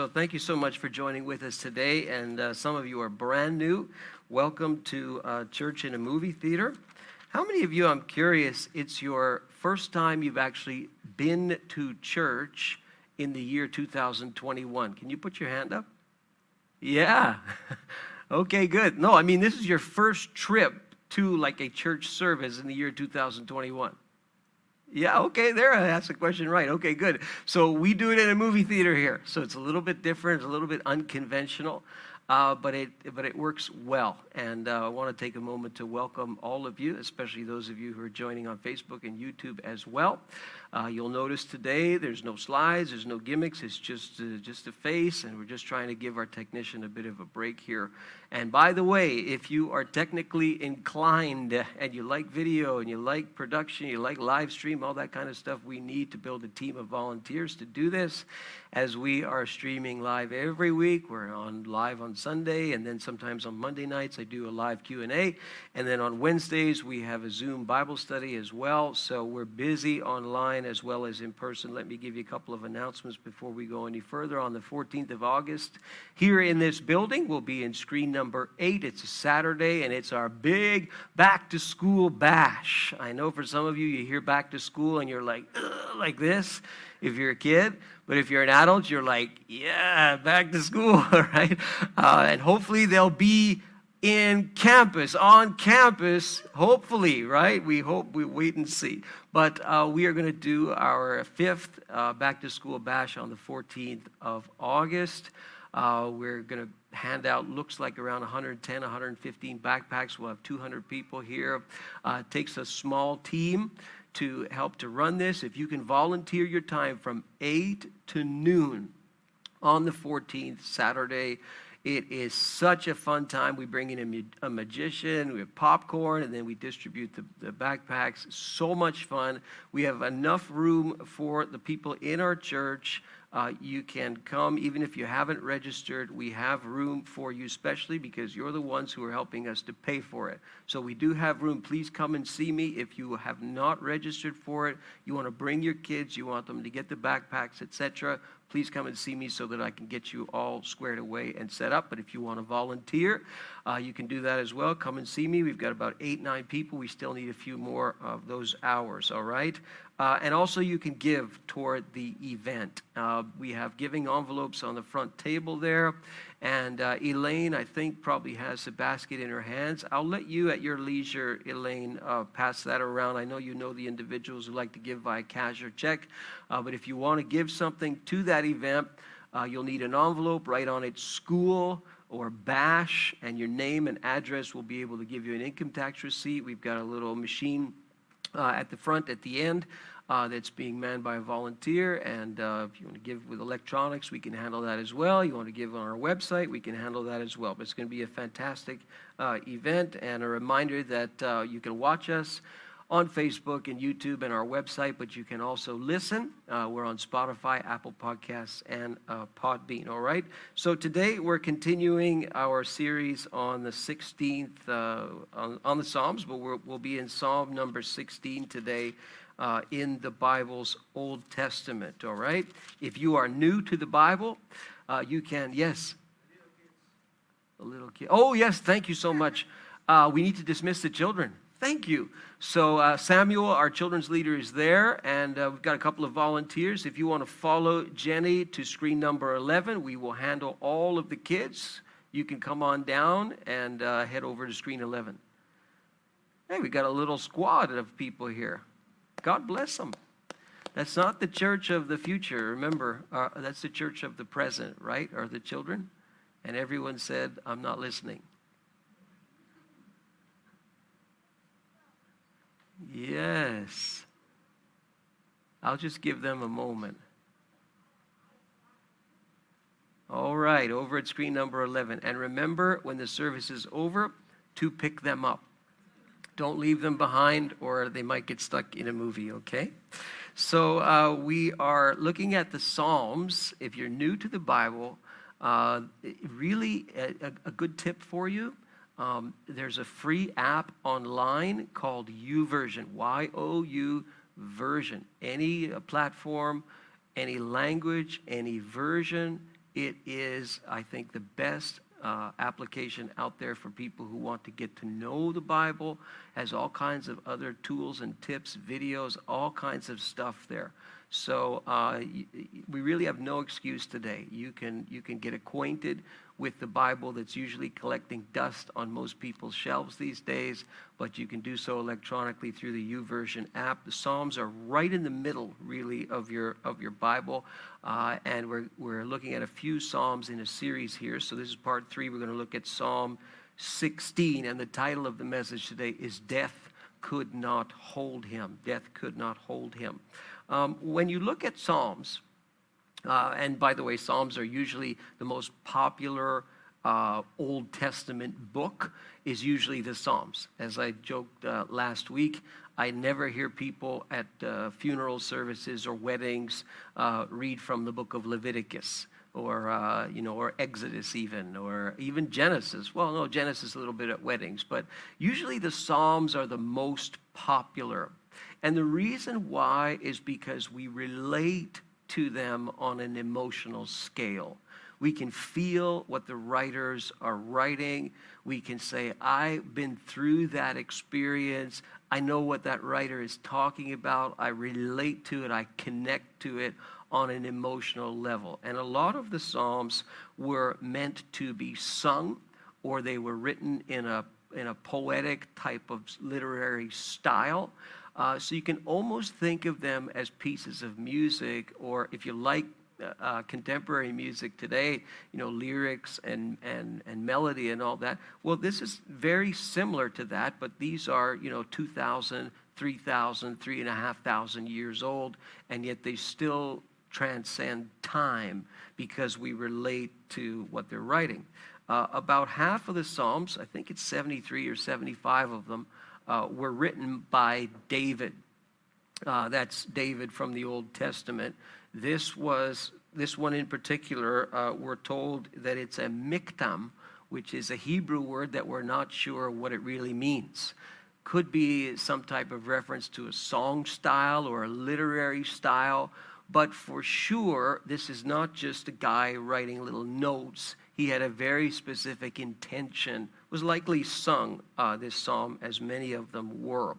So thank you so much for joining with us today. And uh, some of you are brand new. Welcome to uh, Church in a Movie Theater. How many of you, I'm curious, it's your first time you've actually been to church in the year 2021? Can you put your hand up? Yeah. okay, good. No, I mean, this is your first trip to like a church service in the year 2021. Yeah, okay, there. I That's the question right. Okay, good. So we do it in a movie theater here. So it's a little bit different, it's a little bit unconventional, uh, but, it, but it works well. And uh, I want to take a moment to welcome all of you, especially those of you who are joining on Facebook and YouTube as well. Uh, you'll notice today there's no slides, there's no gimmicks. It's just uh, just a face, and we're just trying to give our technician a bit of a break here. And by the way, if you are technically inclined and you like video and you like production, you like live stream, all that kind of stuff, we need to build a team of volunteers to do this. As we are streaming live every week, we're on live on Sunday, and then sometimes on Monday nights I do a live Q and then on Wednesdays we have a Zoom Bible study as well. So we're busy online online as well as in person. Let me give you a couple of announcements before we go any further. On the 14th of August, here in this building, we'll be in screen number eight. It's a Saturday, and it's our big back to school bash. I know for some of you, you hear back to school and you're like, like this if you're a kid. But if you're an adult, you're like, yeah, back to school, right? Uh, and hopefully they'll be in campus, on campus, hopefully, right? We hope, we wait and see. But uh, we are going to do our fifth uh, back to school bash on the 14th of August. Uh, we're going to hand out, looks like around 110, 115 backpacks. We'll have 200 people here. Uh, it takes a small team to help to run this. If you can volunteer your time from 8 to noon on the 14th, Saturday, it is such a fun time. We bring in a, a magician, we have popcorn, and then we distribute the, the backpacks. So much fun. We have enough room for the people in our church. Uh, you can come even if you haven't registered. We have room for you, especially because you're the ones who are helping us to pay for it. So we do have room. Please come and see me if you have not registered for it. You want to bring your kids, you want them to get the backpacks, etc please come and see me so that I can get you all squared away and set up. But if you want to volunteer, uh, you can do that as well. Come and see me. We've got about eight, nine people. We still need a few more of those hours, all right? Uh, and also, you can give toward the event. Uh, we have giving envelopes on the front table there. And uh, Elaine, I think, probably has a basket in her hands. I'll let you, at your leisure, Elaine, uh, pass that around. I know you know the individuals who like to give via cash or check. Uh, but if you want to give something to that event, uh, you'll need an envelope, write on it school or bash, and your name and address will be able to give you an income tax receipt. We've got a little machine uh, at the front at the end uh, that's being manned by a volunteer. And uh, if you want to give with electronics, we can handle that as well. You want to give on our website, we can handle that as well. But it's going to be a fantastic uh, event and a reminder that uh, you can watch us on Facebook and YouTube and our website, but you can also listen. Uh, we're on Spotify, Apple Podcasts, and uh, Podbean. All right. So today we're continuing our series on the 16th uh, on, on, the Psalms, but we will be in Psalm number 16 today uh, in the Bible's Old Testament, all right? If you are new to the Bible, uh, you can, yes. A little kid. Oh, yes, thank you so much. Uh, we need to dismiss the children. Thank you. So, uh, Samuel, our children's leader, is there, and uh, we've got a couple of volunteers. If you want to follow Jenny to screen number 11, we will handle all of the kids. You can come on down and uh, head over to screen 11. Hey, we got a little squad of people here. God bless them. That's not the church of the future. Remember, uh, that's the church of the present, right? Are the children? And everyone said, I'm not listening. Yes. I'll just give them a moment. All right, over at screen number 11. And remember, when the service is over, to pick them up. Don't leave them behind, or they might get stuck in a movie, okay? So, uh, we are looking at the Psalms. If you're new to the Bible, uh, really a, a, good tip for you. Um, there's a free app online called YouVersion, Y O U version. Any uh, platform, any language, any version, It is, I think, the best uh, application out there for people who want to get to know the Bible. Has all kinds of other tools and tips, videos, all kinds of stuff there. So uh, we really have no excuse today. You can you can get acquainted with the Bible that's usually collecting dust on most people's shelves these days, but you can do so electronically through the YouVersion app. The Psalms are right in the middle, really, of your of your Bible, uh, and we're we're looking at a few Psalms in a series here. So this is part three. We're going to look at Psalm 16, and the title of the message today is "Death Could Not Hold Him." Death could not hold him. Um, when you look at Psalms uh, and by the way, Psalms are usually the most popular uh, Old Testament book is usually the Psalms. As I joked uh, last week, I never hear people at uh, funeral services or weddings uh, read from the book of Leviticus or uh, you know or Exodus even or even Genesis. Well, no, Genesis a little bit at weddings, but usually the Psalms are the most popular. And the reason why is because we relate to them on an emotional scale. We can feel what the writers are writing. We can say, I've been through that experience. I know what that writer is talking about. I relate to it. I connect to it on an emotional level. And a lot of the Psalms were meant to be sung or they were written in a, in a poetic type of literary style. Uh, so you can almost think of them as pieces of music, or if you like uh, uh, contemporary music today, you know, lyrics and, and, and melody and all that. Well, this is very similar to that, but these are, you know, 2,000, 3,000, 3,500 years old, and yet they still transcend time because we relate to what they're writing. Uh, about half of the Psalms, I think it's 73 or 75 of them, uh, were written by David. Uh, that's David from the Old Testament. This was this one in particular. Uh, we're told that it's a miktam, which is a Hebrew word that we're not sure what it really means. Could be some type of reference to a song style or a literary style, but for sure, this is not just a guy writing little notes. He had a very specific intention was likely sung, uh, this psalm, as many of them were.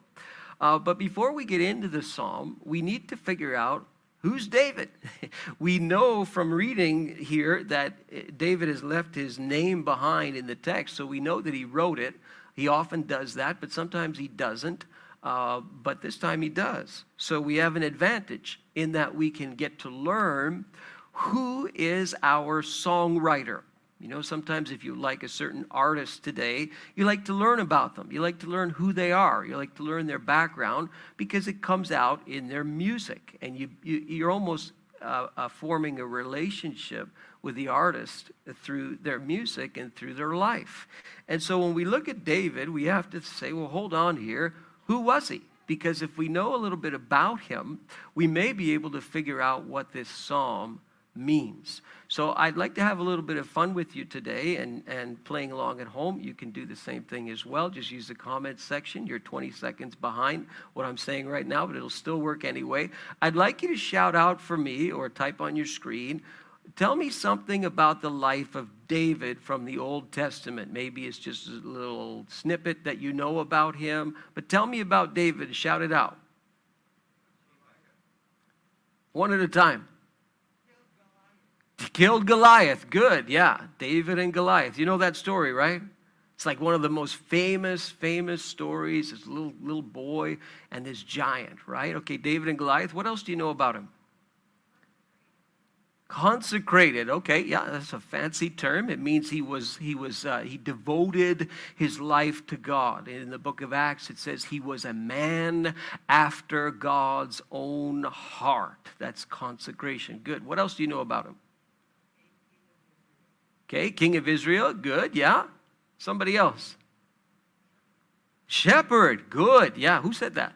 Uh, but before we get into the psalm, we need to figure out who's David. we know from reading here that uh, David has left his name behind in the text, so we know that he wrote it. He often does that, but sometimes he doesn't. Uh, but this time he does. So we have an advantage in that we can get to learn who is our songwriter. You know, sometimes if you like a certain artist today, you like to learn about them. You like to learn who they are. You like to learn their background because it comes out in their music. And you, you, are almost uh, uh, forming a relationship with the artist through their music and through their life. And so when we look at David, we have to say, well, hold on here. Who was he? Because if we know a little bit about him, we may be able to figure out what this psalm means. So I'd like to have a little bit of fun with you today and, and playing along at home. You can do the same thing as well. Just use the comments section. You're 20 seconds behind what I'm saying right now, but it'll still work anyway. I'd like you to shout out for me or type on your screen. Tell me something about the life of David from the Old Testament. Maybe it's just a little snippet that you know about him, but tell me about David. Shout it out. One at a time. Killed Goliath. Good. Yeah. David and Goliath. You know that story, right? It's like one of the most famous, famous stories. This little, little boy and this giant, right? Okay, David and Goliath. What else do you know about him? Consecrated. Okay, yeah, that's a fancy term. It means he was he was uh, he devoted his life to God. In the book of Acts, it says he was a man after God's own heart. That's consecration. Good. What else do you know about him? Okay, king of Israel, good, yeah. Somebody else. Shepherd, good, yeah. Who said that?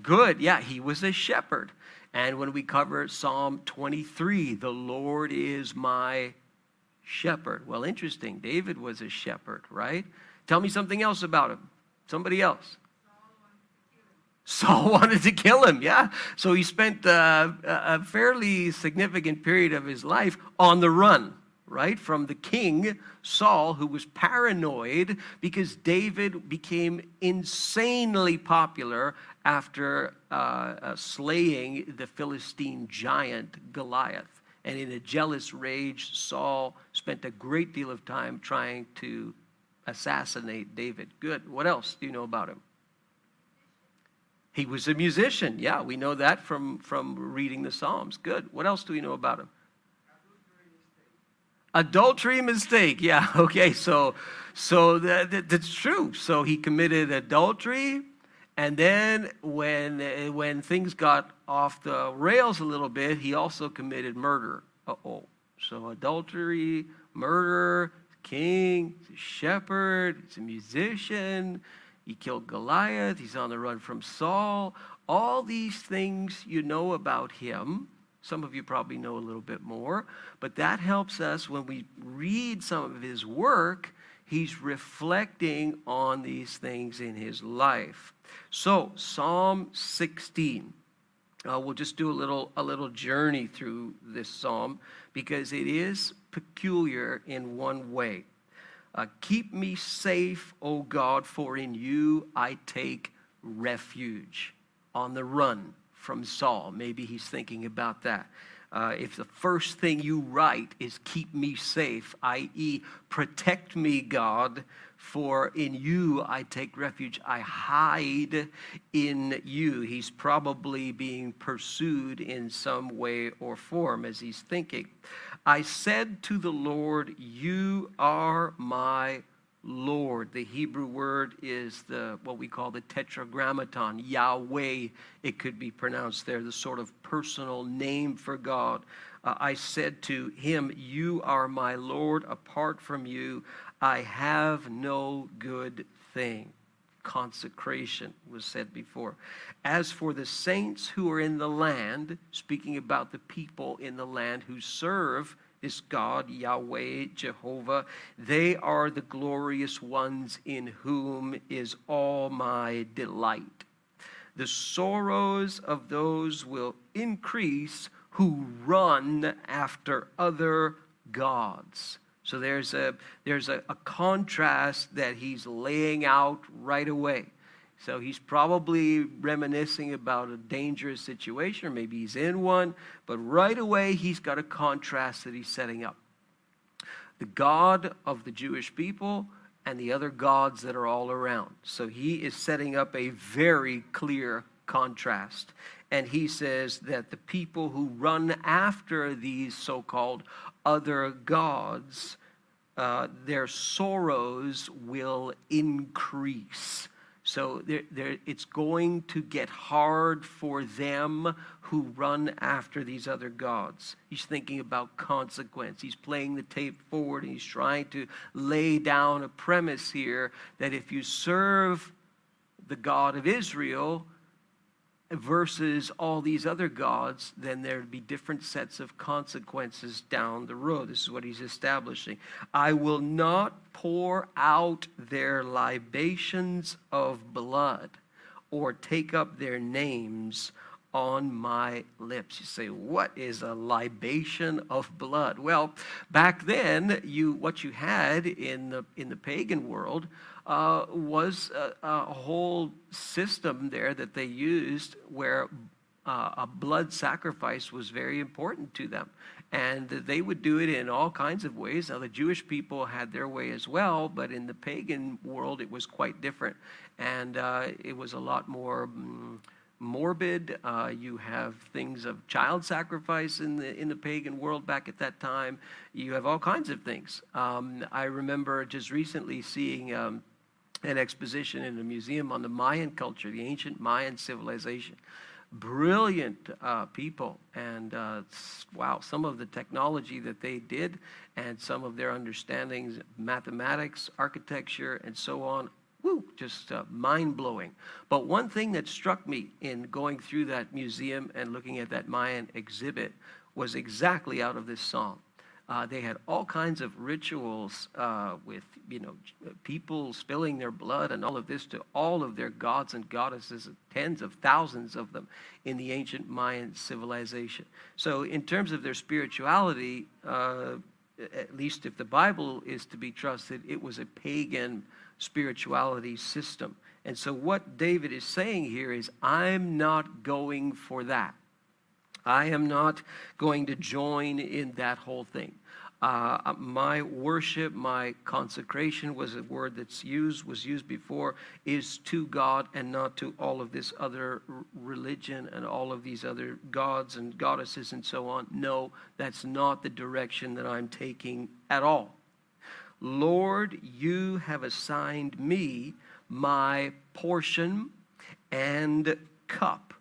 Good, yeah, he was a shepherd. And when we cover Psalm 23, the Lord is my shepherd. Well, interesting. David was a shepherd, right? Tell me something else about him. Somebody else. Saul wanted to kill him, yeah. So he spent uh, a fairly significant period of his life on the run, right? From the king, Saul, who was paranoid because David became insanely popular after uh, uh, slaying the Philistine giant Goliath. And in a jealous rage, Saul spent a great deal of time trying to assassinate David. Good. What else do you know about him? He was a musician. Yeah, we know that from, from reading the Psalms. Good. What else do we know about him? Adultery mistake. Yeah, okay. So so that, that, that's true. So he committed adultery and then when when things got off the rails a little bit, he also committed murder. Uh-oh. So adultery, murder, king, he's a shepherd, he's a musician, he killed Goliath. He's on the run from Saul. All these things you know about him. Some of you probably know a little bit more, but that helps us when we read some of his work. He's reflecting on these things in his life. So, Psalm 16. Uh, we'll just do a little a little journey through this psalm because it is peculiar in one way. Uh, Keep me safe, O God, for in you I take refuge. On the run from Saul. Maybe he's thinking about that. Uh, if the first thing you write is keep me safe, i.e., protect me, God, for in you I take refuge, I hide in you. He's probably being pursued in some way or form as he's thinking. I said to the Lord, You are my Lord. The Hebrew word is the what we call the tetragrammaton, Yahweh. It could be pronounced there, the sort of personal name for God. Uh, I said to him, You are my Lord. Apart from you, I have no good thing consecration was said before. As for the saints who are in the land, speaking about the people in the land who serve this God, Yahweh, Jehovah, they are the glorious ones in whom is all my delight. The sorrows of those will increase who run after other gods. So there's a, there's a, a contrast that he's laying out right away. So he's probably reminiscing about a dangerous situation, or maybe he's in one, but right away he's got a contrast that he's setting up. The God of the Jewish people and the other gods that are all around. So he is setting up a very clear contrast. And he says that the people who run after these so called other gods, uh, their sorrows will increase. So they're, they're, it's going to get hard for them who run after these other gods. He's thinking about consequence. He's playing the tape forward and he's trying to lay down a premise here that if you serve the God of Israel, versus all these other gods, then there'd be different sets of consequences down the road. This is what he's establishing. I will not pour out their libations of blood or take up their names on my lips. You say, what is a libation of blood? Well, back then, you what you had in the in the pagan world uh, was a, a, whole system there that they used where uh, a blood sacrifice was very important to them. And they would do it in all kinds of ways. Now, the Jewish people had their way as well, but in the pagan world, it was quite different. And uh, it was a lot more. Mm, morbid. Uh, you have things of child sacrifice in the in the pagan world back at that time. You have all kinds of things. Um, I remember just recently seeing um, an exposition in a museum on the Mayan culture, the ancient Mayan civilization. Brilliant uh, people, and uh, wow, some of the technology that they did, and some of their understandings, mathematics, architecture, and so on. Woo, just uh, mind blowing. But one thing that struck me in going through that museum and looking at that Mayan exhibit was exactly out of this psalm. Uh, they had all kinds of rituals uh, with, you know, people spilling their blood and all of this to all of their gods and goddesses, tens of thousands of them in the ancient Mayan civilization. So, in terms of their spirituality, uh, at least if the Bible is to be trusted, it was a pagan spirituality system. And so, what David is saying here is, I'm not going for that. I am not going to join in that whole thing. Uh, my worship, my consecration was a word that's used, was used before, is to God and not to all of this other religion and all of these other gods and goddesses and so on. No, that's not the direction that I'm taking at all. Lord, you have assigned me my portion and cup.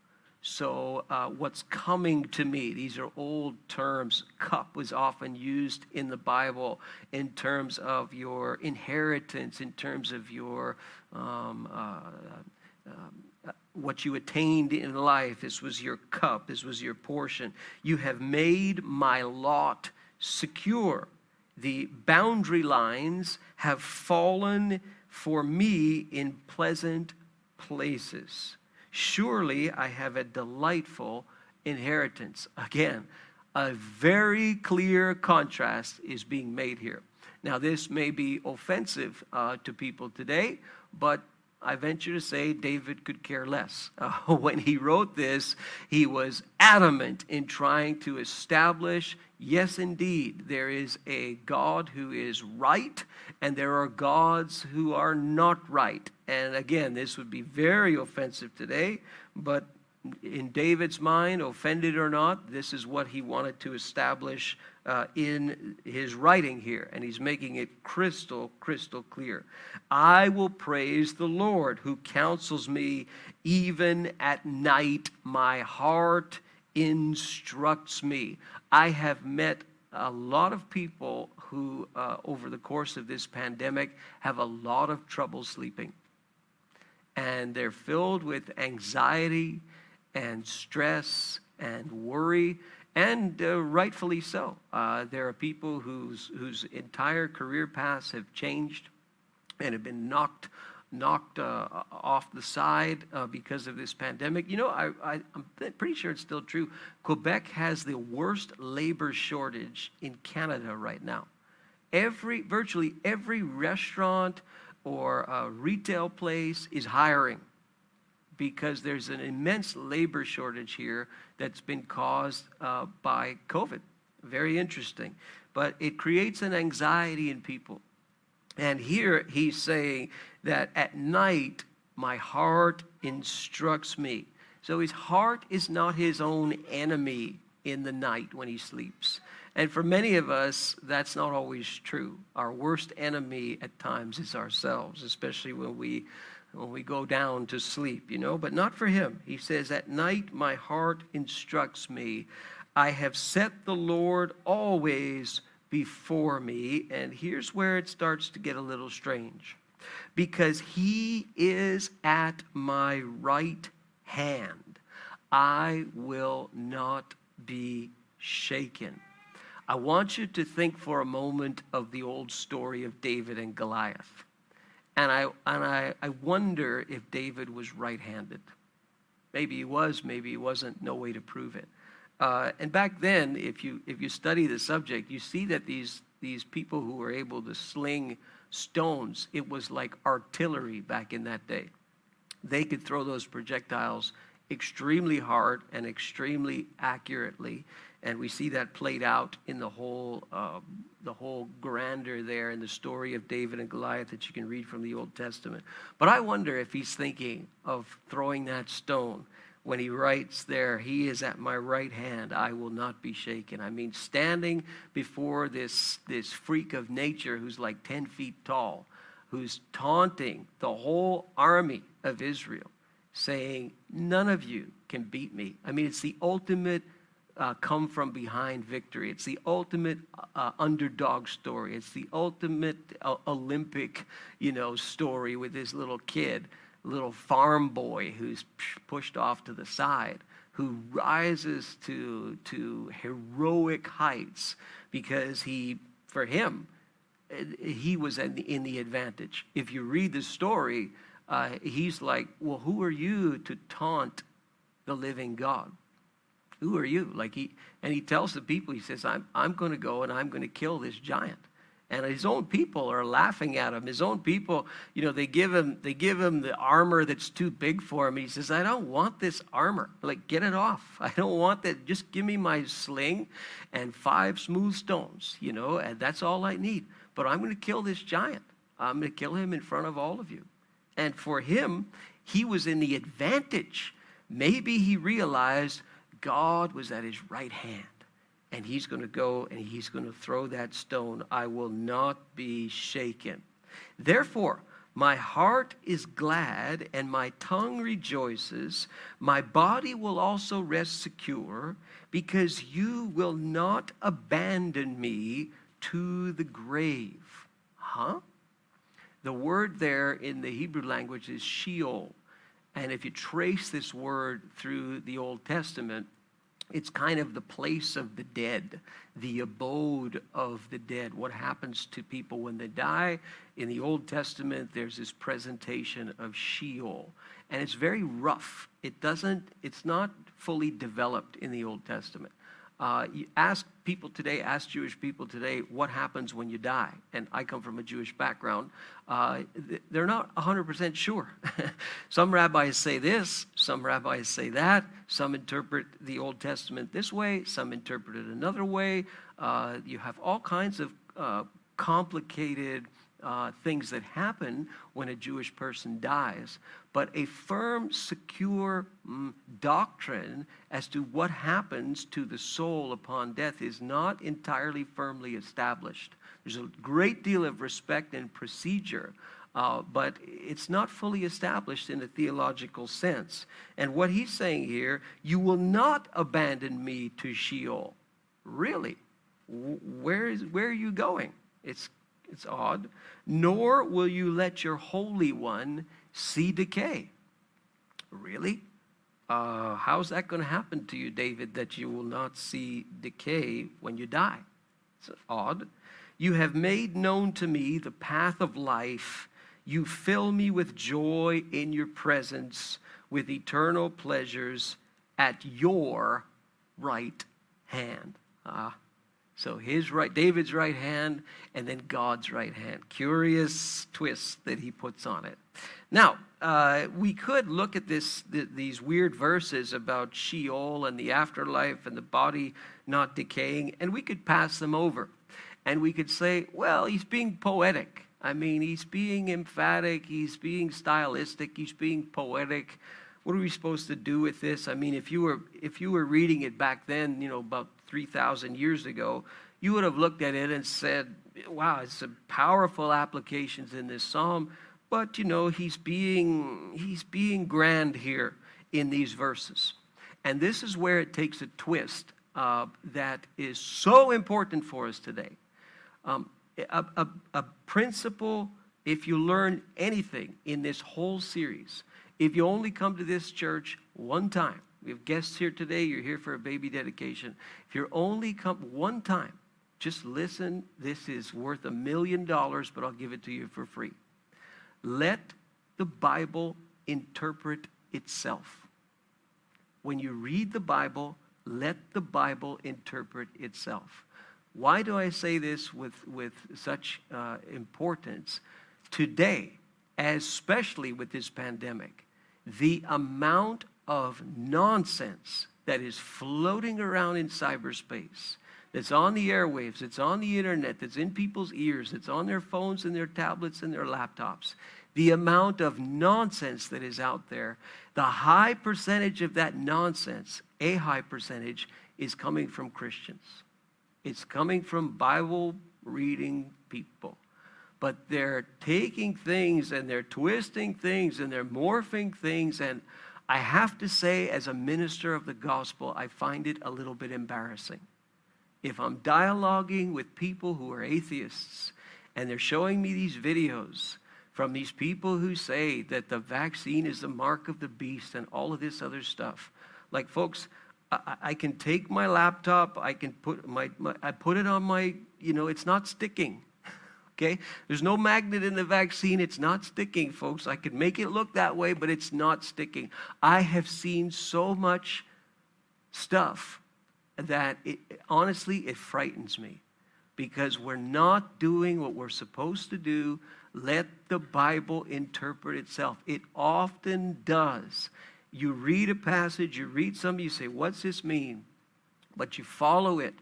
So, uh, what's coming to me? These are old terms. Cup was often used in the Bible in terms of your inheritance, in terms of your um, uh, uh, what you attained in life. This was your cup. This was your portion. You have made my lot secure. The boundary lines have fallen for me in pleasant places. Surely I have a delightful inheritance. Again, a very clear contrast is being made here. Now, this may be offensive uh, to people today, but I venture to say David could care less. Uh, when he wrote this, he was adamant in trying to establish yes, indeed, there is a God who is right, and there are gods who are not right. And again, this would be very offensive today, but in David's mind, offended or not, this is what he wanted to establish uh, in his writing here. And he's making it crystal, crystal clear. I will praise the Lord who counsels me even at night. My heart instructs me. I have met a lot of people who, uh, over the course of this pandemic, have a lot of trouble sleeping. And they're filled with anxiety and stress and worry, and uh, rightfully so. Uh, there are people whose, whose entire career paths have changed and have been knocked knocked uh, off the side uh, because of this pandemic. You know, I, am pretty sure it's still true. Quebec has the worst labor shortage in Canada right now. Every, virtually every restaurant or uh, retail place is hiring because there's an immense labor shortage here that's been caused uh, by COVID. Very interesting. But it creates an anxiety in people. And here he's saying that at night my heart instructs me. So his heart is not his own enemy in the night when he sleeps. And for many of us, that's not always true. Our worst enemy at times is ourselves, especially when we when we go down to sleep, you know, but not for him. He says, At night my heart instructs me. I have set the Lord always before me. And here's where it starts to get a little strange because he is at my right hand. I will not be shaken. I want you to think for a moment of the old story of David and Goliath. And I, and I, I wonder if David was right handed. Maybe he was, maybe he wasn't, no way to prove it. Uh, and back then, if you, if you study the subject, you see that these, these people who were able to sling stones, it was like artillery back in that day. They could throw those projectiles extremely hard and extremely accurately and we see that played out in the whole uh, the whole grandeur there in the story of David and Goliath that you can read from the Old Testament. But I wonder if he's thinking of throwing that stone when he writes there, He is at my right hand, I will not be shaken. I mean, standing before this, this freak of nature who's like 10 feet tall, who's taunting the whole army of Israel, saying, None of you can beat me. I mean, it's the ultimate uh, come from behind victory. It's the ultimate uh, underdog story. It's the ultimate uh, Olympic, you know, story with this little kid, little farm boy who's pushed off to the side, who rises to to heroic heights because he, for him, eh, he was in the, in the advantage. If you read the story, uh, he's like, Well, who are you to taunt the living God? Who are you? Like he, and he tells the people, he says, I'm, I'm going to go and I'm going to kill this giant. And his own people are laughing at him. His own people you know they give him they give him the armor that's too big for him. He says i don't want this armor. Like get it off. I don't want that. Just give me my sling and five smooth stones you know and that's all i need. But i'm going to kill this giant. I'm going to kill him in front of all of you. And for him he was in the advantage. Maybe he realized god was at his right hand and he's going to go and he's going to throw that stone. I will not be shaken. Therefore, my heart is glad and my tongue rejoices. My body will also rest secure because you will not abandon me to the grave. Huh? The word there in the Hebrew language is Sheol. And if you trace this word through the Old Testament, it's kind of the place of the dead, the abode of the dead. What happens to people when they die? In the Old Testament, there's this presentation of Sheol, and it's very rough. It doesn't, it's not fully developed in the Old Testament. Uh, ask people today, ask Jewish people today, what happens when you die? And I come from a Jewish background. Uh, they're not 100% sure. some rabbis say this, some rabbis say that, some interpret the Old Testament this way, some interpret it another way. Uh, you have all kinds of uh, complicated uh, things that happen when a Jewish person dies, but a firm, secure mm, doctrine as to what happens to the soul upon death is not entirely firmly established. There's a great deal of respect and procedure. Uh, but it's not fully established in a theological sense. And what he's saying here, you will not abandon me to Sheol. Really? Where, is, where are you going? It's it's odd. Nor will you let your Holy One see decay. Really? Uh, how's that going to happen to you, David, that you will not see decay when you die? It's odd. You have made known to me the path of life. You fill me with joy in your presence, with eternal pleasures at your right hand. Ah, so his right, David's right hand, and then God's right hand. Curious twist that he puts on it. Now, uh, we could look at this, th- these weird verses about Sheol and the afterlife and the body not decaying, and we could pass them over. And we could say, well, he's being poetic. I mean, he's being emphatic, he's being stylistic, he's being poetic. What are we supposed to do with this? I mean, if you were if you were reading it back then, you know, about 3,000 years ago, you would have looked at it and said, wow, it's some powerful applications in this psalm, but you know, he's being, he's being grand here in these verses. And this is where it takes a twist uh, that is so important for us today. Um, a, a, a principle, if you learn anything in this whole series, if you only come to this church one time, we have guests here today. You're here for a baby dedication. If you're only come one time, just listen. This is worth a million dollars, but I'll give it to you for free. Let the Bible interpret itself. When you read the Bible, let the Bible interpret itself. Why do I say this with, with such uh, importance? Today, especially with this pandemic, the amount of nonsense that is floating around in cyberspace, that's on the airwaves, that's on the internet, that's in people's ears, that's on their phones and their tablets and their laptops. The amount of nonsense that is out there, the high percentage of that nonsense, a high percentage, is coming from Christians. It's coming from Bible reading people. But they're taking things and they're twisting things and they're morphing things and I have to say, as a minister of the gospel, I find it a little bit embarrassing. If I'm dialoguing with people who are atheists and they're showing me these videos from these people who say that the vaccine is the mark of the beast and all of this other stuff, like, folks, I, can take my laptop, I can put my, my, I put it on my, you know, it's not sticking. Okay? There's no magnet in the vaccine. It's not sticking, folks. I could make it look that way, but it's not sticking. I have seen so much stuff that it, honestly, it frightens me because we're not doing what we're supposed to do. Let the Bible interpret itself. It often does. You read a passage, you read something, you say, What's this mean? But you follow it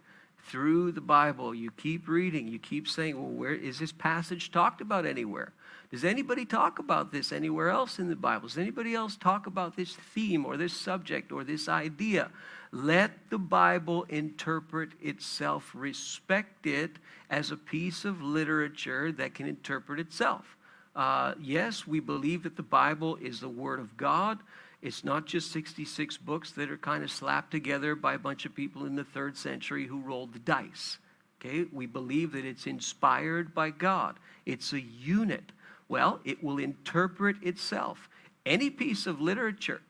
through the Bible. You keep reading, you keep saying, Well, where is this passage talked about anywhere? Does anybody talk about this anywhere else in the Bible? Does anybody else talk about this theme or this subject or this idea? Let the Bible interpret itself. Respect it as a piece of literature that can interpret itself. Uh, yes, we believe that the Bible is the Word of God. It's not just 66 books that are kind of slapped together by a bunch of people in the third century who rolled the dice. Okay, we believe that it's inspired by God. It's a unit. Well, it will interpret itself. Any piece of literature,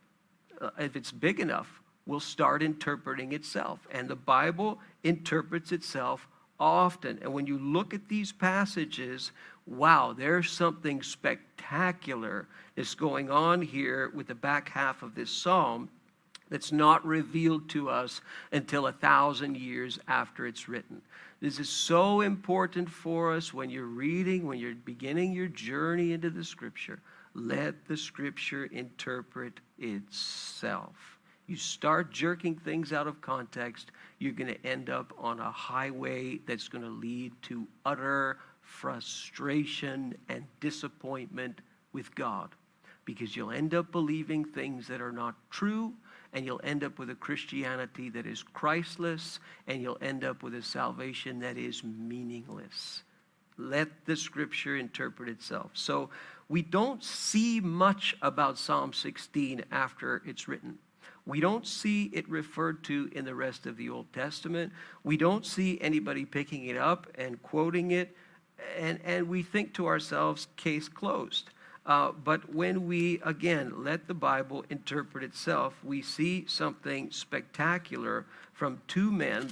uh, if it's big enough, will start interpreting itself. And the Bible interprets itself often. And when you look at these passages, wow, there's something spectacular that's going on here with the back half of this psalm that's not revealed to us until a thousand years after it's written. This is so important for us when you're reading, when you're beginning your journey into the scripture. Let the scripture interpret itself you start jerking things out of context, you're going to end up on a highway that's going to lead to utter frustration and disappointment with God because you'll end up believing things that are not true and you'll end up with a Christianity that is Christless and you'll end up with a salvation that is meaningless. Let the scripture interpret itself. So we don't see much about Psalm 16 after it's written. We don't see it referred to in the rest of the Old Testament. We don't see anybody picking it up and quoting it. And, and we think to ourselves, case closed. Uh, but when we, again, let the Bible interpret itself, we see something spectacular from two men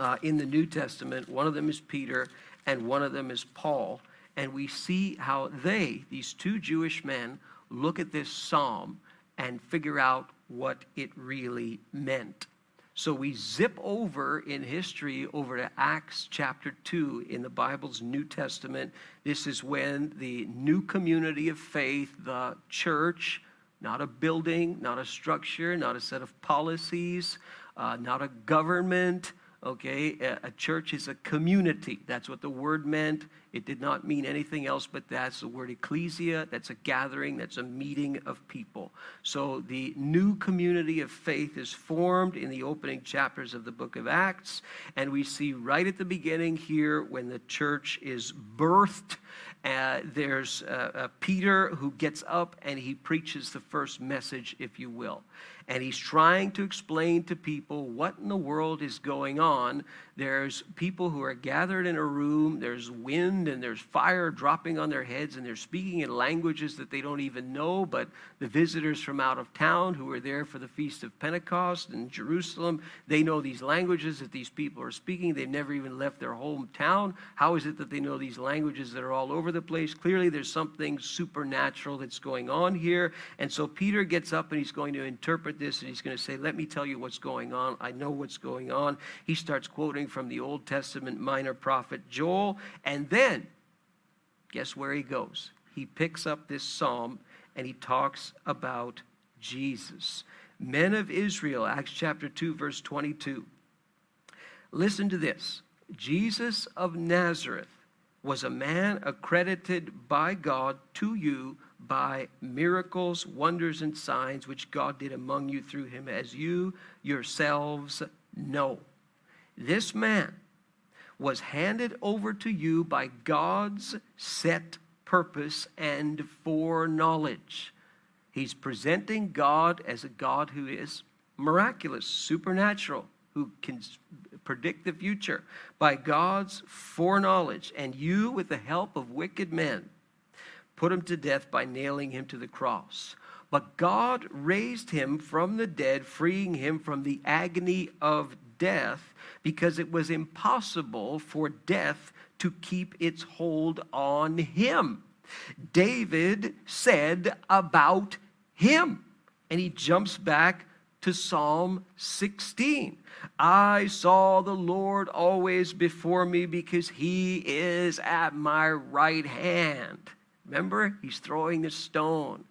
uh, in the New Testament. One of them is Peter, and one of them is Paul. And we see how they, these two Jewish men, look at this psalm and figure out what it really meant. So we zip over in history over to Acts chapter 2 in the Bible's New Testament. This is when the new community of faith, the church, not a building, not a structure, not a set of policies, uh, not a government, okay? A, a church is a community. That's what the word meant. It did not mean anything else but that's the word ecclesia. That's a gathering, that's a meeting of people. So the new community of faith is formed in the opening chapters of the book of Acts. And we see right at the beginning here when the church is birthed. Uh, there's uh, uh, Peter who gets up and he preaches the first message, if you will and he's trying to explain to people what in the world is going on. There's people who are gathered in a room, there's wind and there's fire dropping on their heads, and they're speaking in languages that they don't even know. But the visitors from out of town who are there for the Feast of Pentecost in Jerusalem, they know these languages that these people are speaking. They've never even left their hometown. How is it that they know these languages that are all over the place? Clearly, there's something supernatural that's going on here. And so Peter gets up and he's going to interpret this and he's going to say, Let me tell you what's going on. I know what's going on. He starts quoting from the Old Testament minor prophet Joel. And then, guess where he goes? He picks up this psalm and he talks about Jesus. Men of Israel, Acts chapter 2, verse 22. Listen to this Jesus of Nazareth was a man accredited by God to you by miracles, wonders, and signs which God did among you through him, as you yourselves know. This man was handed over to you by God's set purpose and foreknowledge. He's presenting God as a God who is miraculous, supernatural, who can predict the future by God's foreknowledge, and you, with the help of wicked men, put him to death by nailing him to the cross. But God raised him from the dead, freeing him from the agony of death, because it was impossible for death to keep its hold on him. David said about him. And he jumps back to Psalm 16. I saw the Lord always before me because he is at my right hand. Remember, he's throwing the stone.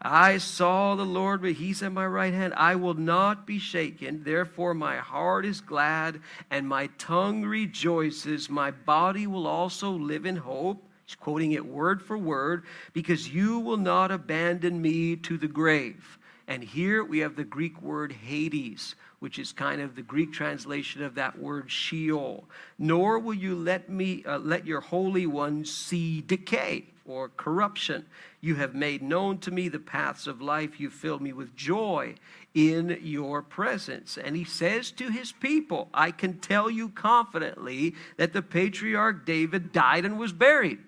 I saw the Lord, but he's at my right hand. I will not be shaken. Therefore, my heart is glad and my tongue rejoices. My body will also live in hope. He's quoting it word for word because you will not abandon me to the grave. And here we have the Greek word Hades, which is kind of the Greek translation of that word Sheol. Nor will you let me uh, let your holy one see decay or corruption. You have made known to me the paths of life. You filled me with joy in your presence. And he says to his people, I can tell you confidently that the patriarch David died and was buried.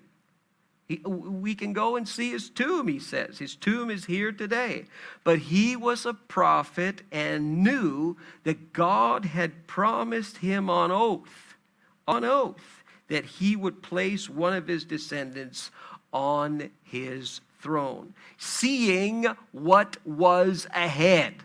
He, we can go and see his tomb, he says. His tomb is here today. But he was a prophet and knew that God had promised him on oath, on oath, that he would place one of his descendants on his throne, seeing what was ahead.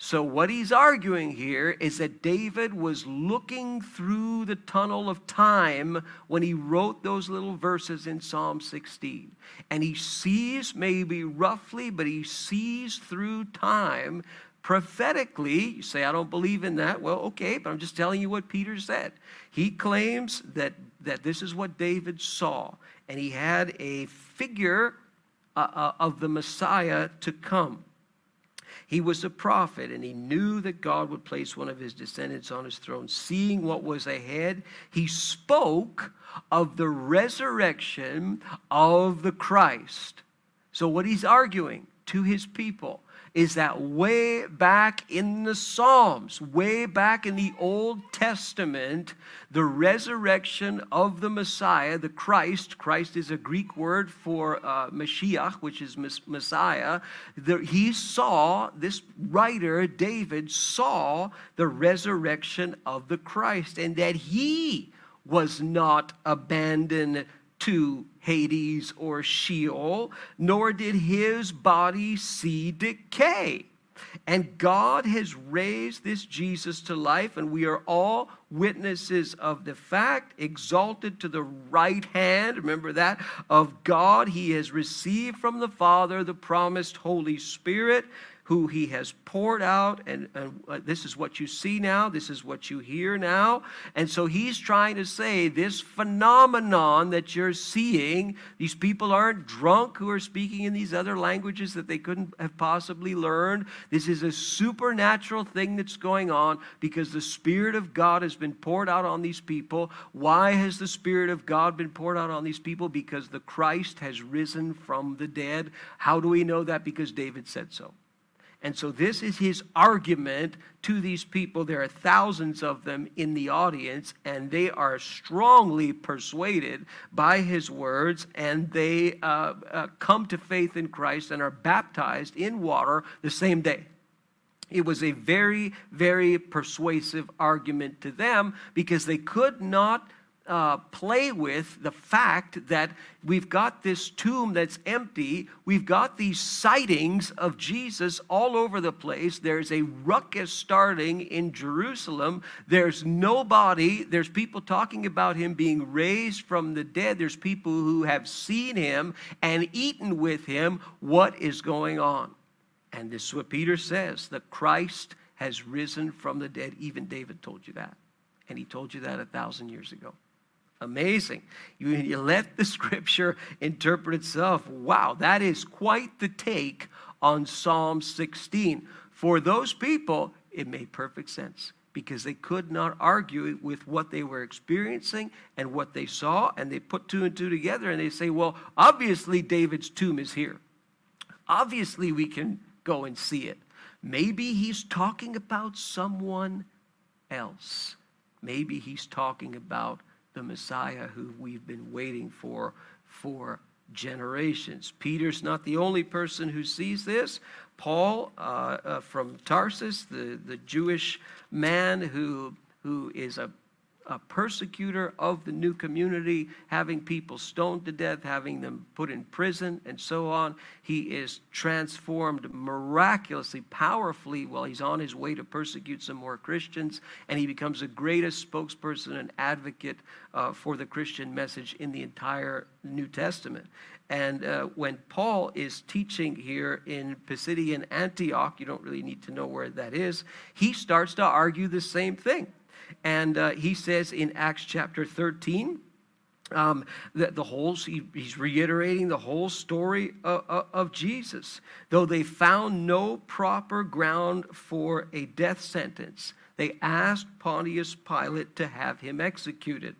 So, what he's arguing here is that David was looking through the tunnel of time when he wrote those little verses in Psalm 16. And he sees, maybe roughly, but he sees through time prophetically. You say, I don't believe in that. Well, okay, but I'm just telling you what Peter said. He claims that, that this is what David saw, and he had a figure uh, uh, of the Messiah to come. He was a prophet and he knew that God would place one of his descendants on his throne. Seeing what was ahead, he spoke of the resurrection of the Christ. So, what he's arguing to his people is that way back in the Psalms, way back in the Old Testament, the resurrection of the Messiah, the Christ, Christ is a Greek word for uh, Mashiach, which is Messiah. The, he saw, this writer, David, saw the resurrection of the Christ and that he was not abandoned to Hades or Sheol, nor did his body see decay. And God has raised this Jesus to life, and we are all witnesses of the fact, exalted to the right hand, remember that, of God. He has received from the Father the promised Holy Spirit who he has poured out. And, and uh, this is what you see now, this is what you hear now. And so he's trying to say this phenomenon that you're seeing, these people aren't drunk who are speaking in these other languages that they couldn't have possibly learned. This is a supernatural thing that's going on because the Spirit of God has been poured out on these people. Why has the Spirit of God been poured out on these people? Because the Christ has risen from the dead. How do we know that? Because David said so. And so, this is his argument to these people. There are thousands of them in the audience, and they are strongly persuaded by his words, and they uh, uh, come to faith in Christ and are baptized in water the same day. It was a very, very persuasive argument to them because they could not uh, play with the fact that we've got this tomb that's empty. We've got these sightings of Jesus all over the place. There's a ruckus starting in Jerusalem. There's nobody. There's people talking about him being raised from the dead. There's people who have seen him and eaten with him. What is going on? And this is what Peter says the Christ has risen from the dead. Even David told you that. And he told you that a thousand years ago. Amazing. You, you let the scripture interpret itself. Wow, that is quite the take on Psalm 16. For those people, it made perfect sense because they could not argue with what they were experiencing and what they saw, and they put two and two together and they say, well, obviously David's tomb is here. Obviously, we can go and see it. Maybe he's talking about someone else. Maybe he's talking about the Messiah who we've been waiting for for generations. Peter's not the only person who sees this. Paul uh, uh, from Tarsus, the, the Jewish man who, who is a a persecutor of the new community, having people stoned to death, having them put in prison, and so on. He is transformed miraculously, powerfully while he's on his way to persecute some more Christians, and he becomes the greatest spokesperson and advocate uh, for the Christian message in the entire New Testament. And uh, when Paul is teaching here in Pisidian Antioch, you don't really need to know where that is, he starts to argue the same thing. And uh, he says in Acts chapter 13, um, the, the whole he, he's reiterating the whole story of, of, Jesus. Though they found no proper ground for a death sentence they asked pontius pilate to have him executed.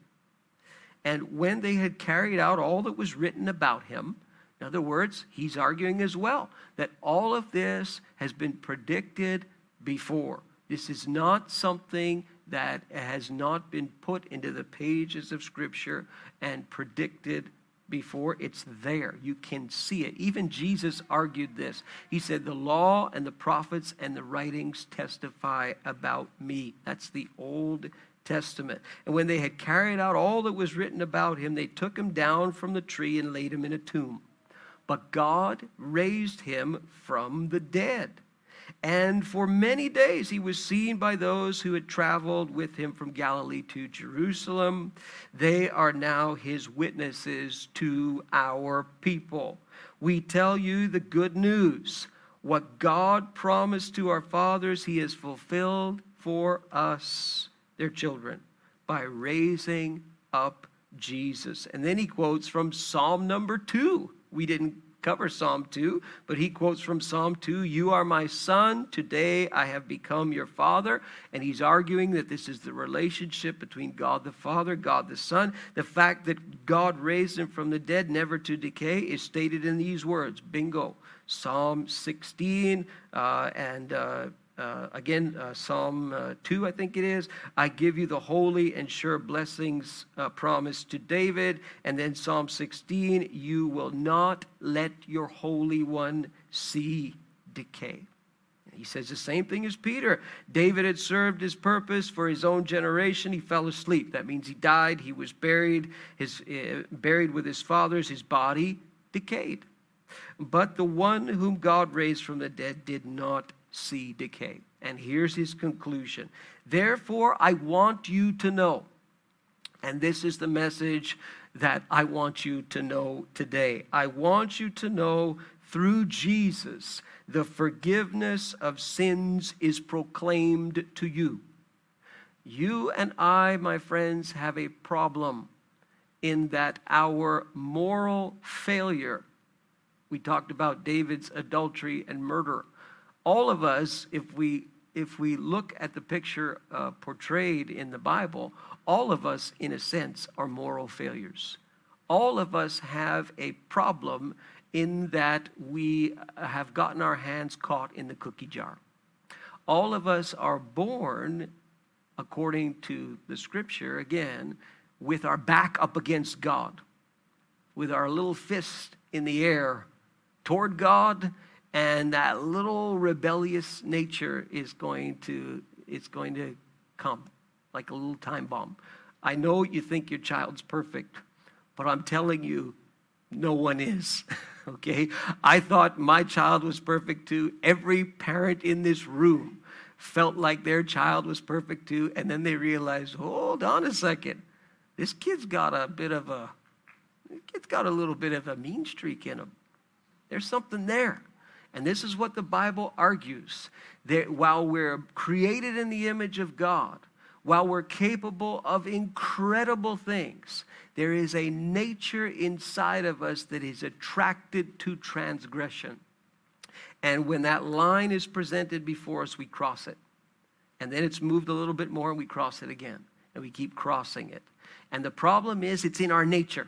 And when they had carried out all that was written about him in other words he's arguing as well that all of this has been predicted before. This is not something that has not been put into the pages of Scripture and predicted before. It's there. You can see it. Even Jesus argued this. He said, The law and the prophets and the writings testify about me. That's the Old Testament. And when they had carried out all that was written about him, they took him down from the tree and laid him in a tomb. But God raised him from the dead. And for many days he was seen by those who had traveled with him from Galilee to Jerusalem. They are now his witnesses to our people. We tell you the good news. What God promised to our fathers, he has fulfilled for us, their children, by raising up Jesus. And then he quotes from Psalm number two. We didn't cover Psalm 2, but he quotes from Psalm 2 You are my son, today I have become your father. And he's arguing that this is the relationship between God the Father, God the Son. The fact that God raised him from the dead, never to decay, is stated in these words bingo. Psalm 16 uh, and uh, uh, again, uh, Psalm uh, 2, I think it is. I give you the holy and sure blessings uh, promised to David. And then Psalm 16, you will not let your Holy One see decay. He says the same thing as Peter. David had served his purpose for his own generation. He fell asleep. That means he died. He was buried, his, uh, buried with his fathers. His body decayed. But the one whom God raised from the dead did not see decay. And here's his conclusion. Therefore, I want you to know, and this is the message that I want you to know today. I want you to know through Jesus, the forgiveness of sins is proclaimed to you. You and I, my friends, have a problem in that our moral failure. We talked about David's adultery and murder all of us, if we if we look at the picture uh, portrayed in the Bible, all of us, in a sense, are moral failures. All of us have a problem in that we have gotten our hands caught in the cookie jar. All of us are born, according to the scripture, again, with our back up against God, with our little fist in the air toward God and that little rebellious nature is going to it's going to come like a little time bomb. I know you think your child's perfect but i'm telling you no one is okay? I thought my child was perfect too. Every parent in this room felt like their child was perfect too and then they realized hold on a second. This kid's got a bit of a kid's got a little bit of a mean streak in him. There's something there and this is what the Bible argues that while we're created in the image of God, while we're capable of incredible things, there is a nature inside of us that is attracted to transgression. And when that line is presented before us, we cross it. And then it's moved a little bit more and we cross it again. And we keep crossing it. And the problem is, it's in our nature.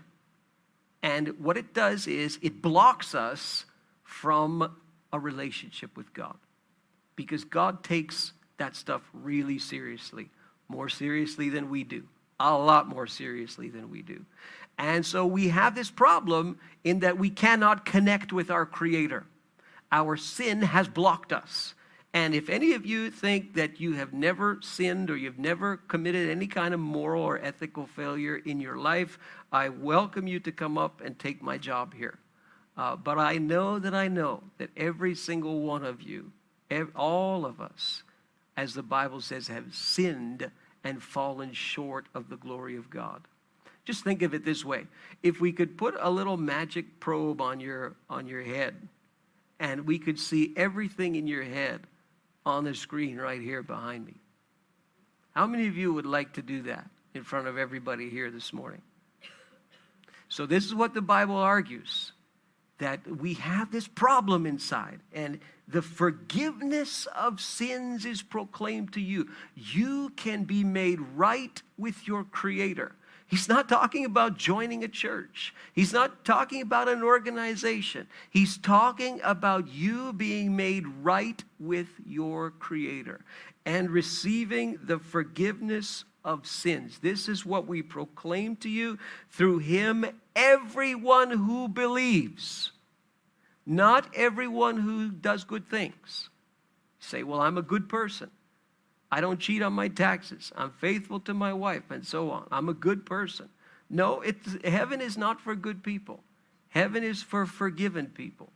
And what it does is, it blocks us from a relationship with God. Because God takes that stuff really seriously, more seriously than we do, a lot more seriously than we do. And so we have this problem in that we cannot connect with our Creator. Our sin has blocked us. And if any of you think that you have never sinned or you've never committed any kind of moral or ethical failure in your life, I welcome you to come up and take my job here. Uh, but I know that I know that every single one of you, every, all of us, as the Bible says, have sinned and fallen short of the glory of God. Just think of it this way. If we could put a little magic probe on your, on your head and we could see everything in your head on the screen right here behind me. How many of you would like to do that in front of everybody here this morning? So, this is what the Bible argues that we have this problem inside, and the forgiveness of sins is proclaimed to you. You can be made right with your Creator. He's not talking about joining a church. He's not talking about an organization. He's talking about you being made right with your Creator and receiving the forgiveness of sins. This is what we proclaim to you through Him, everyone who believes, not everyone who does good things. say, Well, I'm a good person. I don't cheat on my taxes. I'm faithful to my wife, and so on. I'm a good person. No, heaven is not for good people. Heaven is for forgiven people.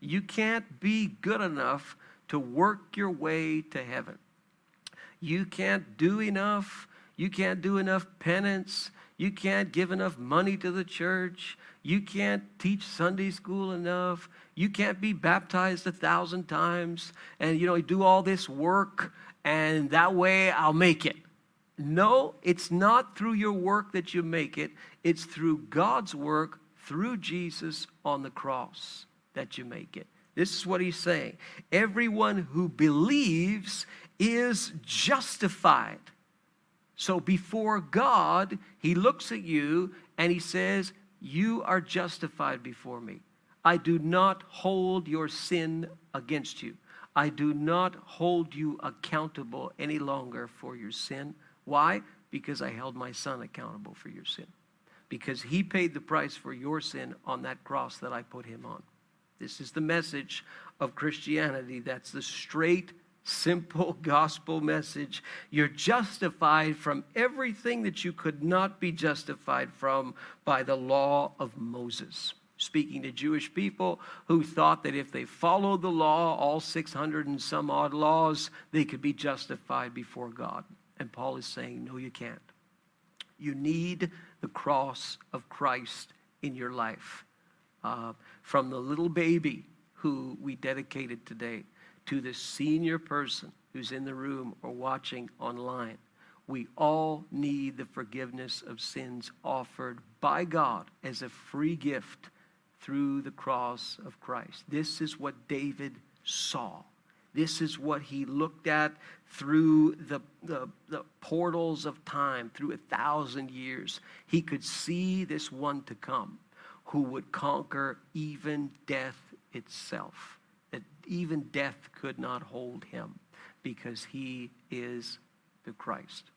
You can't be good enough to work your way to heaven. You can't do enough. You can't do enough penance. You can't give enough money to the church. You can't teach Sunday school enough. You can't be baptized a thousand times and you know do all this work and that way I'll make it. No, it's not through your work that you make it, it's through God's work through Jesus on the cross that you make it. This is what he's saying. Everyone who believes is justified. So before God, he looks at you and he says, You are justified before me. I do not hold your sin against you. I do not hold you accountable any longer for your sin. Why? Because I held my son accountable for your sin. Because he paid the price for your sin on that cross that I put him on. This is the message of Christianity. That's the straight, simple gospel message. You're justified from everything that you could not be justified from by the law of Moses speaking to Jewish people who thought that if they followed the law, all 600 and some odd laws, they could be justified before God. And Paul is saying, no, you can't. You need the cross of Christ in your life. Uh, from the little baby who we dedicated today to the senior person who's in the room or watching online, we all need the forgiveness of sins offered by God as a free gift through the cross of Christ. This is what David saw. This is what he looked at through the, the, the, portals of time, through a thousand years. He could see this one to come who would conquer even death itself. Even death could not hold him because he is the Christ.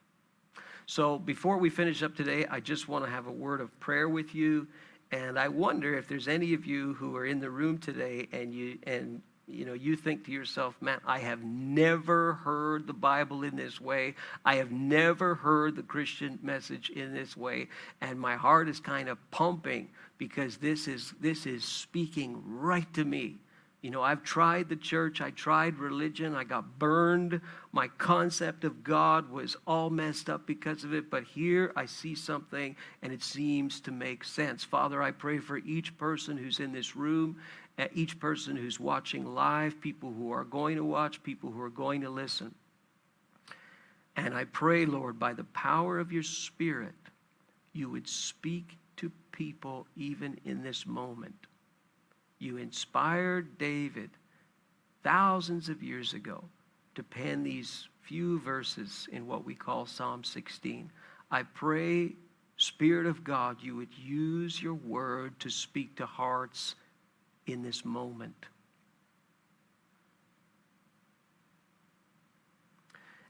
So before we finish up today, I just want to have a word of prayer with you and I wonder if there's any of you who are in the room today and you and you know you think to yourself, man, I have never heard the Bible in this way. I have never heard the Christian message in this way, and my heart is kind of pumping because this is this is speaking right to me. You know, I've tried the church, I tried religion, I got burned. My concept of God was all messed up because of it, but here I see something and it seems to make sense. Father, I pray for each person who's in this room, eh, each person who's watching live, people who are going to watch, people who are going to listen. And I pray, Lord, by the power of your Spirit, you would speak to people even in this moment you inspired David thousands of years ago to pen these few verses in what we call Psalm 16. I pray, Spirit of God, you would use your word to speak to hearts in this moment.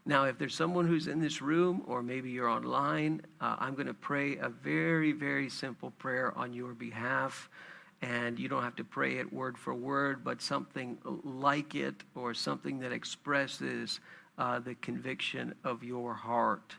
Now, if there's someone who's in this room or maybe you're online, uh, I'm going to pray a very, very simple prayer on your behalf. And you don't have to pray it word for word, but something like it or something that expresses uh, the conviction of your heart.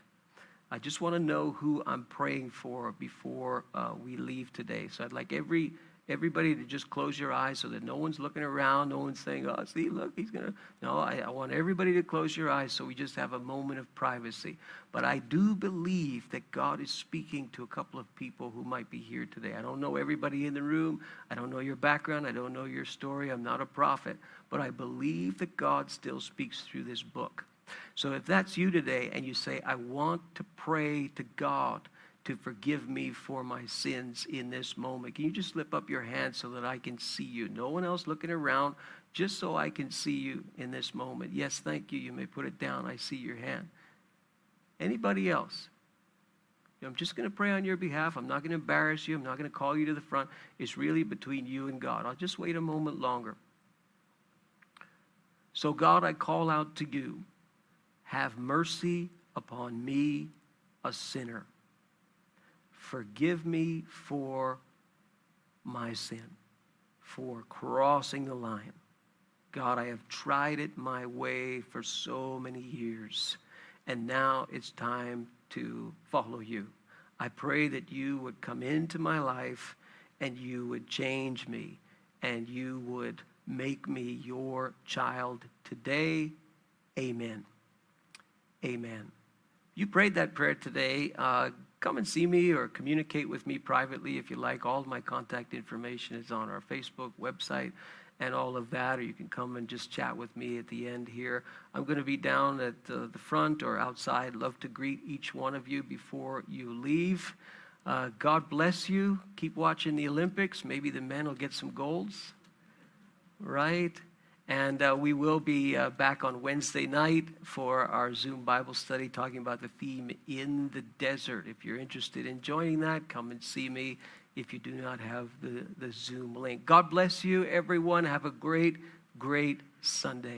I just want to know who I'm praying for before uh, we leave today. So I'd like every everybody to just close your eyes so that no one's looking around, no one's saying, oh, see, look, he's going to. No, I, I, want everybody to close your eyes so we just have a moment of privacy. But I do believe that God is speaking to a couple of people who might be here today. I don't know everybody in the room. I don't know your background. I don't know your story. I'm not a prophet. But I believe that God still speaks through this book. So if that's you today and you say, I want to pray to God, to forgive me for my sins in this moment. Can you just slip up your hand so that I can see you? No one else looking around, just so I can see you in this moment. Yes, thank you. You may put it down. I see your hand. Anybody else? I'm just going to pray on your behalf. I'm not going to embarrass you. I'm not going to call you to the front. It's really between you and God. I'll just wait a moment longer. So, God, I call out to you have mercy upon me, a sinner. Forgive me for my sin, for crossing the line. God, I have tried it my way for so many years, and now it's time to follow you. I pray that you would come into my life and you would change me and you would make me your child today. Amen. Amen. You prayed that prayer today. Uh, come and see me or communicate with me privately if you like. All of my contact information is on our Facebook website and all of that, or you can come and just chat with me at the end here. I'm going to be down at uh, the front or outside. Love to greet each one of you before you leave. Uh, God bless you. Keep watching the Olympics. Maybe the men will get some golds, right? And uh, we will be uh, back on Wednesday night for our Zoom Bible study talking about the theme in the desert. If you're interested in joining that, come and see me if you do not have the, the Zoom link. God bless you, everyone. Have a great, great Sunday.